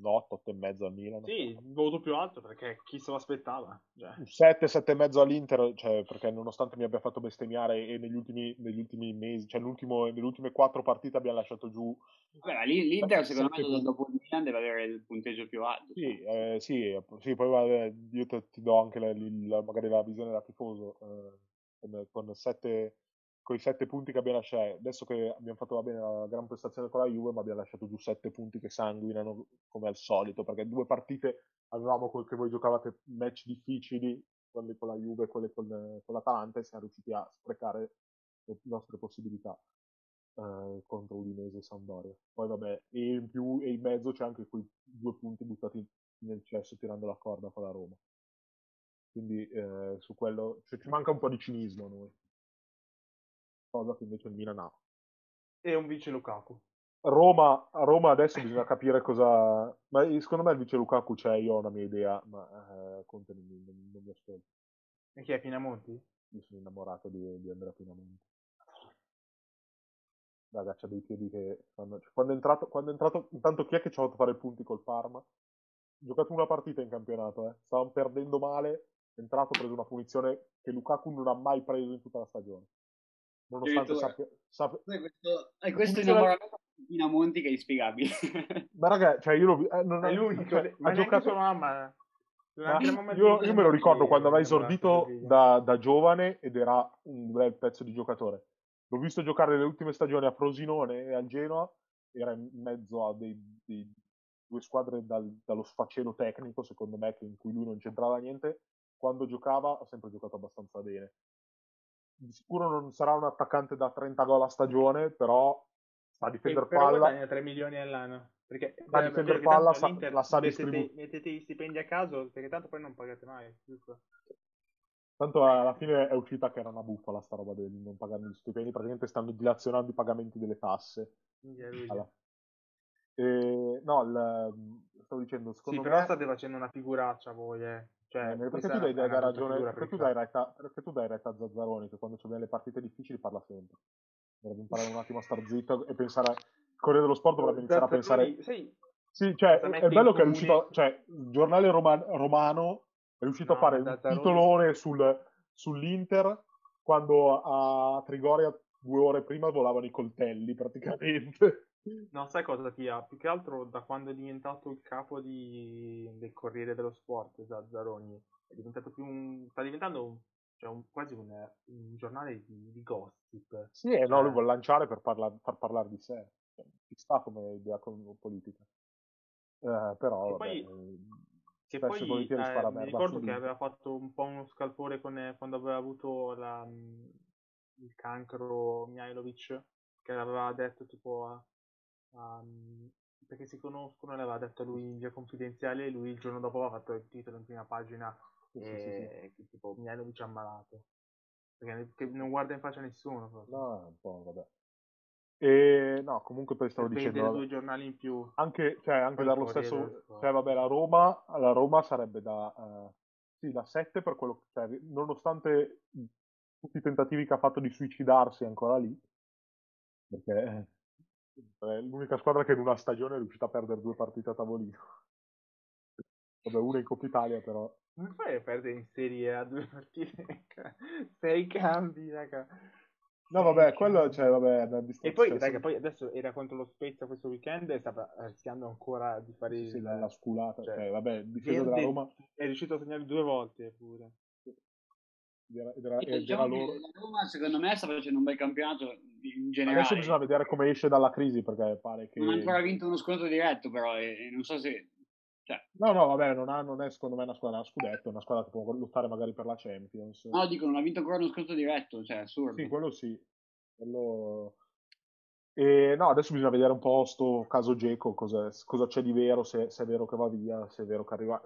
8, 8 e mezzo al Milan. Sì, un voto più alto perché chi se lo aspettava. Cioè. 7, 7 e mezzo all'Inter, cioè, perché nonostante mi abbia fatto bestemmiare e negli ultimi, negli ultimi mesi, cioè nelle ultime 4 partite abbiamo lasciato giù. Vabbè, l'Inter secondo me dopo il Milan deve avere il punteggio più alto. Sì, eh, sì, sì, poi vabbè, io te, ti do anche la, la, magari la visione da tifoso, eh, con 7 con i sette punti che abbiamo lasciato, adesso che abbiamo fatto va bene la gran prestazione con la Juve, ma abbiamo lasciato giù sette punti che sanguinano come al solito, perché due partite avevamo quel che voi giocavate match difficili, quelle con la Juve quelle con, con l'Atalanta, e siamo riusciti a sprecare le nostre possibilità eh, contro Udinese e Sampdoria. Poi vabbè, e in più e in mezzo c'è anche quei due punti buttati nel cesso tirando la corda con la Roma. Quindi eh, su quello cioè, ci manca un po' di cinismo a noi cosa che invece il Milan ha. E un vice Lukaku. Roma, a Roma adesso bisogna capire cosa... Ma secondo me il vice Lukaku c'è, io ho una mia idea, ma eh, Conte non, non, non mi ascolta. E chi è Pinamonti? Io sono innamorato di, di Andrea Pinamonti. Raga, c'ha dei piedi che fanno... Cioè, quando, è entrato, quando è entrato... Intanto chi è che ci ha fatto fare i punti col Parma? Giocato una partita in campionato, eh. Stavano perdendo male, è entrato, ha preso una punizione che Lukaku non ha mai preso in tutta la stagione nonostante sappia, sappia... questo, è questo innamoramento di Pinamonti che è inspiegabile. Ma raga cioè io lo, eh, non è l'unico cioè, ha giocato sua mamma ma io, io, me lo ricordo quando aveva esordito da, da, giovane ed era un bel pezzo di giocatore. L'ho visto giocare le ultime stagioni a Frosinone e al Genoa, era in mezzo a dei, dei due squadre dal, dallo sfacelo tecnico, secondo me, in cui lui non c'entrava niente. Quando giocava ha sempre giocato abbastanza bene. Di sicuro non sarà un attaccante da 30 gol a stagione, però sa difendere però palla. guadagna 3 milioni all'anno. Perché, sa difendere palla, sa, la sa mettete, distribuire. mettete gli stipendi a caso, perché tanto poi non pagate mai, giusto? Tanto alla fine è uscita che era una bufala sta roba del non pagare gli stipendi, praticamente stanno dilazionando i pagamenti delle tasse. Alla- E, no, il- stavo dicendo, Sì, secondo però me... state facendo una figuraccia voi, eh. Cioè, perché tu dai, dai ragione, perché per tu dai retta, perché tu dai retta a Zazzaroni che quando c'è delle partite difficili parla sempre. Dovrebbe imparare un attimo a star zitto e pensare, il Corriere dello Sport dovrebbe iniziare a pensare, Zazzaroni, sai, sì, cioè, è bello che è riuscito, cioè, il giornale roma- romano è riuscito No, a fare un titolone sul, sull'Inter quando a Trigoria due ore prima volavano i coltelli praticamente. No, sai cosa Tia? Più che altro da quando è diventato il capo di... del Corriere dello Sport, Zazzaroni, è diventato più un... sta diventando un... Cioè un- quasi un, un giornale di, di gossip. Sì, e no, Cioè- lui vuole lanciare per parla- far parlare di sé. Cioè, Ci sta come idea politica. Eh, però, Che vabbè, poi- eh, Che e poi eh, spara mi ricordo che aveva fatto un po' uno scalpore con, eh, quando aveva avuto la, il cancro Mihailovic, che aveva detto tipo mh, perché si conoscono, e l'aveva detto a lui in via confidenziale e lui il giorno dopo aveva fatto il titolo in prima pagina Sì, sì, sì, sì. e che tipo Mihailovic è ammalato. Perché che non guarda in faccia nessuno. proprio. No, un po', vabbè. E no, comunque poi stavo per dicendo, due giornali in più. anche, cioè, anche Poi dar lo Corriere dello stesso, cioè vabbè, la Roma, la Roma sarebbe da, eh, sì, da 7 per quello, cioè, nonostante tutti i tentativi che ha fatto di suicidarsi ancora lì, perché eh, è l'unica squadra che in una stagione è riuscita a perdere due partite a tavolino. Vabbè, una in Coppa Italia però. Come fai a perdere in Serie A due partite? Sei cambi, raga. No, vabbè, quello, cioè, vabbè, E poi, raga, poi adesso era contro lo Spezia questo weekend e stava rischiando ancora di fare Sì, il... sì, la, la sculata, cioè, cioè, vabbè, difesa della Roma È riuscito a segnare due volte pure. Era, era- era diciamo loro. la Roma, secondo me, sta facendo un bel campionato in generale. Adesso bisogna vedere come esce dalla crisi perché pare che... Non ha ancora vinto uno scontro diretto, però, e, e non so se... Cioè, No, no, vabbè, non, ha- non è secondo me una squadra a scudetto, è una squadra che può lottare magari per la Champions. no, dico, non ha vinto ancora uno scontro diretto, cioè, assurdo. Sì, quello sì. Quello... E no, adesso bisogna vedere un po' sto caso Geco, cosa, cosa c'è di vero, se, se è vero che va via, se è vero che arriva...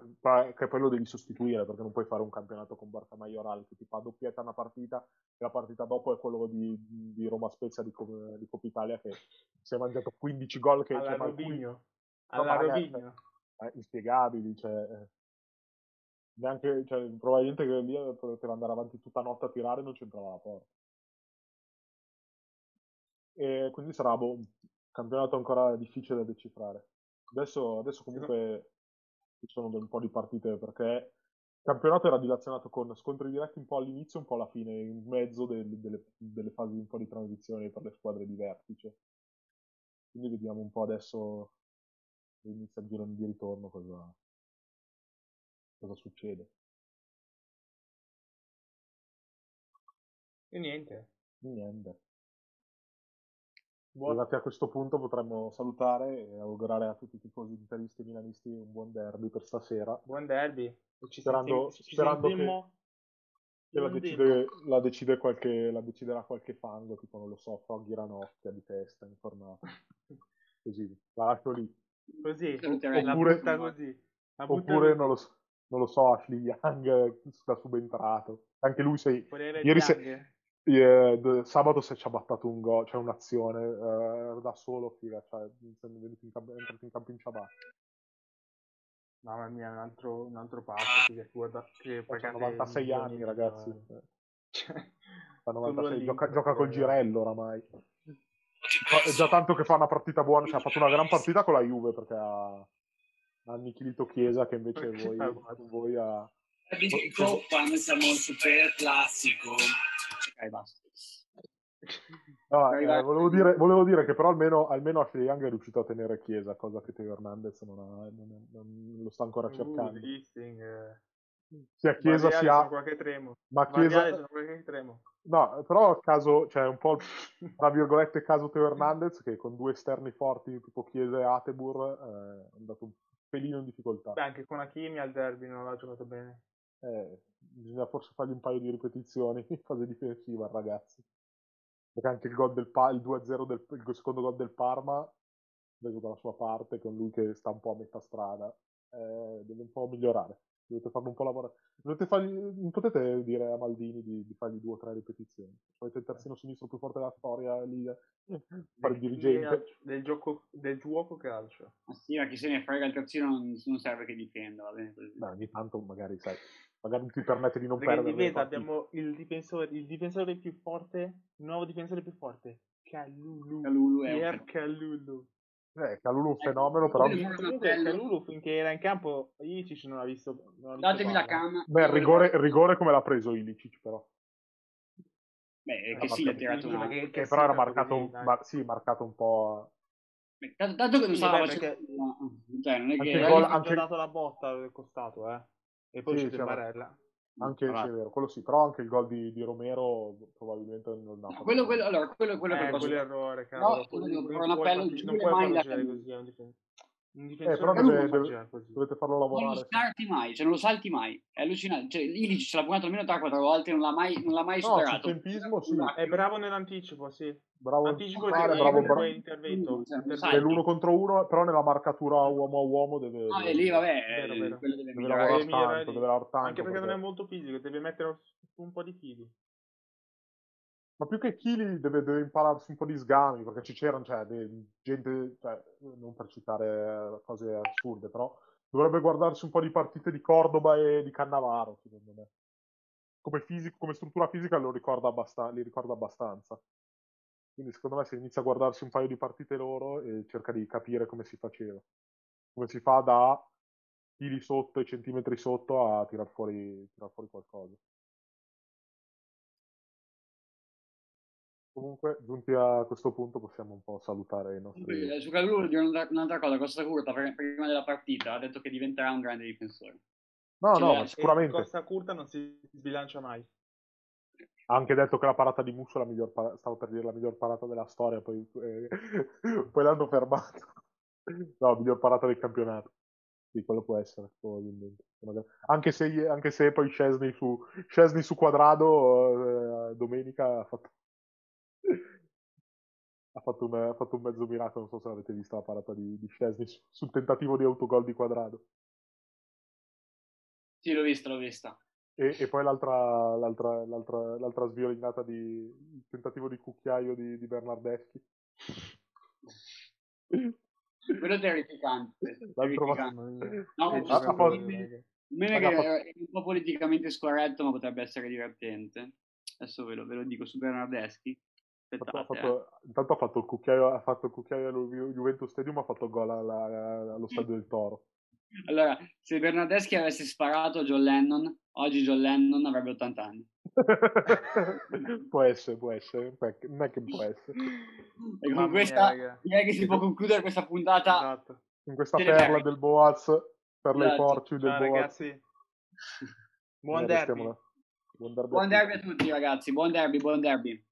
Che poi lo devi sostituire, perché non puoi fare un campionato con Barca Majoral che ti fa doppietta una partita e la partita dopo è quello di, di Roma Spezia di, di Coppa Italia che si è mangiato 15 gol che Alla cioè. No, Alla eh, inspiegabili, cioè, eh, neanche, cioè, probabilmente che lì poteva andare avanti tutta notte a tirare e non c'entrava la porta. E quindi sarà boh, un campionato ancora difficile da decifrare. Adesso, adesso comunque ci sono un po' di partite perché il campionato era dilazionato con scontri diretti un po' all'inizio e un po' alla fine, in mezzo del- delle, delle fasi un po' di transizione per le squadre di vertice. Quindi vediamo un po' adesso inizia il girone di ritorno cosa, cosa succede. E niente. Niente. Buon... Arrivati a questo punto potremmo salutare e augurare a tutti i tifosi interisti e milanisti un buon derby per stasera. Buon derby. Ci Sperando- senti- ci sperando che- sentimmo Che la, buon decide, la, decide qualche, la deciderà qualche fango, tipo non lo so, Froggy Ranocchia di testa informato. Così, la lascio lì. Così. La Oppure- così. La butta Oppure così. non lo, so, non lo so, Ashley Young sta subentrato. Anche lui sei, ieri se- Eh, d- sabato si è ciabattato un gol, cioè un'azione eh, da solo, figa, cioè sono venuti in campo, è entrato in campo in ciabatta. Mamma mia, un altro, un altro passo che guarda che pagate 96 milioni anni, di ragazzi. dollari. Cioè, Fa solo 96, all'Inter, gioca, gioca col girello oramai. È già tanto che fa una partita buona, cioè ha fatto una gran partita con la Juve perché ha, ha annichilito Chiesa che invece Perché voi, voi ha... Coppa, noi siamo il super classico. Ok, basta. No, eh, volevo, dire, volevo dire che però almeno, almeno Ashley Young è riuscito a tenere Chiesa, cosa che Teo Hernandez non, ha- non è- non lo sta ancora Uh, cercando. Gisting, eh. Sia Chiesa Variali sia... qualche tremo. Ma Chiesa, qualche tremo. No, però caso, cioè un po' tra virgolette caso Teo Hernandez che con due esterni forti tipo Chiesa e Atebur eh, è andato un pelino in difficoltà. Beh, anche con Hakimi al derby non l'ha giocato bene. Eh, bisogna forse fargli un paio di ripetizioni in fase difensiva, ragazzi. Perché anche il, gol del pa- il 2-0 del il secondo gol del Parma preso dalla sua parte, con lui che sta un po' a metà strada, eh, deve un po' migliorare. Dovete farlo un po' lavorare. Dovete fargli, non potete dire a Maldini di, di fargli due o tre ripetizioni. Avete il terzino sinistro più forte della storia lì, fare il dirigente. Del gioco, del gioco calcio. Ma sì, ma chi se ne frega il terzino non, non serve che difenda, va bene così. Beh, ogni tanto magari, sai, magari ti permette di non Perché perdere. diventa, abbiamo il difensore, il difensore più forte, il nuovo difensore più forte. Calulu. Calulu è un Pierre Calulu. Eh, Calulu è un fenomeno, però... Quello- Comunque, Calulu finché era in campo, Ilicic non ha visto... Non ha visto Datemi la palla. cama. Beh, il rigore, rigore come l'ha preso Ilicic, però. Beh, Era che sì, l'ha marcato- tirato una... che- Che sì, però era marcato, così, ma- sì, marcato un po'... Tanto, tanto che non Sì, stava perché- Cioè, non è Anche che... Eh, gol- gli ha anche- dato la botta al costato, eh. E poi Sì, c'è sì, Barella. Anche sì, è l'altro. vero, quello sì, però anche il gol di, di Romero probabilmente non ha No, quello, quello, allora, quello, quello che Eh, posso... quell'errore, No, cavolo. quello Non devo puoi fare un appello, farci- un difen- un Eh, difensore però non deve- deve- dovete farlo Non lo lavorare. scarti mai, cioè non lo salti mai, è allucinante. Cioè, Ilic ce l'ha pugnato almeno 3-4 volte, non l'ha mai, non l'ha mai No, superato. sul tempismo sì. È bravo nell'anticipo, sì. Bravo Anticipo fare, e bravo, bravo. intervento. È l'uno contro uno, però nella marcatura uomo a uomo deve... No, deve- e lì vabbè, Vero, eh, vero. deve Deve migliorare. lavorare Deve migliorare tanto, deve lavorare tanto. Anche perché non è molto fisico, deve mettere un po' di chili. Ma più che chili deve, deve impararsi un po' di sgami, perché c'erano, cioè, gente, cioè, non per citare cose assurde, però dovrebbe guardarsi un po' di partite di Cordoba e di Cannavaro, secondo me. Come, fisico, come struttura fisica lo ricorda abbasta- li ricorda abbastanza. Quindi secondo me se inizia a guardarsi un paio di partite loro e cerca di capire come si faceva. Come si fa da chili sotto e centimetri sotto a tirar fuori, tirar fuori qualcosa. Comunque, giunti a questo punto, possiamo un po' salutare i nostri. Eh, Su Calulu dire un'altra, un'altra cosa, Costa Curta prima della partita ha detto che diventerà un grande difensore. No, ce no, ma sicuramente. Costa Curta non si sbilancia mai. Ha anche detto che la parata di Musso è la miglior parata, stavo per dire la miglior parata della storia, poi, eh, poi l'hanno fermato. No, miglior parata del campionato. Sì, quello può essere, probabilmente. Anche se, anche se poi Scesni su, Szczesny su quadrado eh, domenica ha fatto, ha fatto, un, ha fatto un mezzo miracolo. Non so se avete visto la parata di, di Szczesny su- sul tentativo di autogol di quadrado. Sì, l'ho vista, l'ho vista. E, e poi l'altra, l'altra, l'altra, l'altra sviolinata di il tentativo di cucchiaio di, di Bernardeschi. Quello è terrificante. L'altro terrificante. No, Eh, dei meme- che è un po' politicamente scorretto, ma potrebbe essere divertente. Adesso ve lo, ve lo dico su Bernardeschi. Ha fatto- Aspettate, ha fatto- intanto ha fatto il cucchiaio, ha fatto il cucchiaio allo Ju- Juventus Stadium, ha fatto gol alla- allo stadio del Toro. eh. Allora, se Bernardeschi avesse sparato a John Lennon, oggi John Lennon avrebbe 80 anni. può essere, può essere, non è che- può essere. E con Mamma mia, questa raga. direi che si può concludere questa puntata. Esatto. In questa perla del Boaz, per le Esatto. porci del Boaz. ragazzi. Buon derby. Buon derby. a Buon tutti. derby a tutti ragazzi, buon derby, buon derby.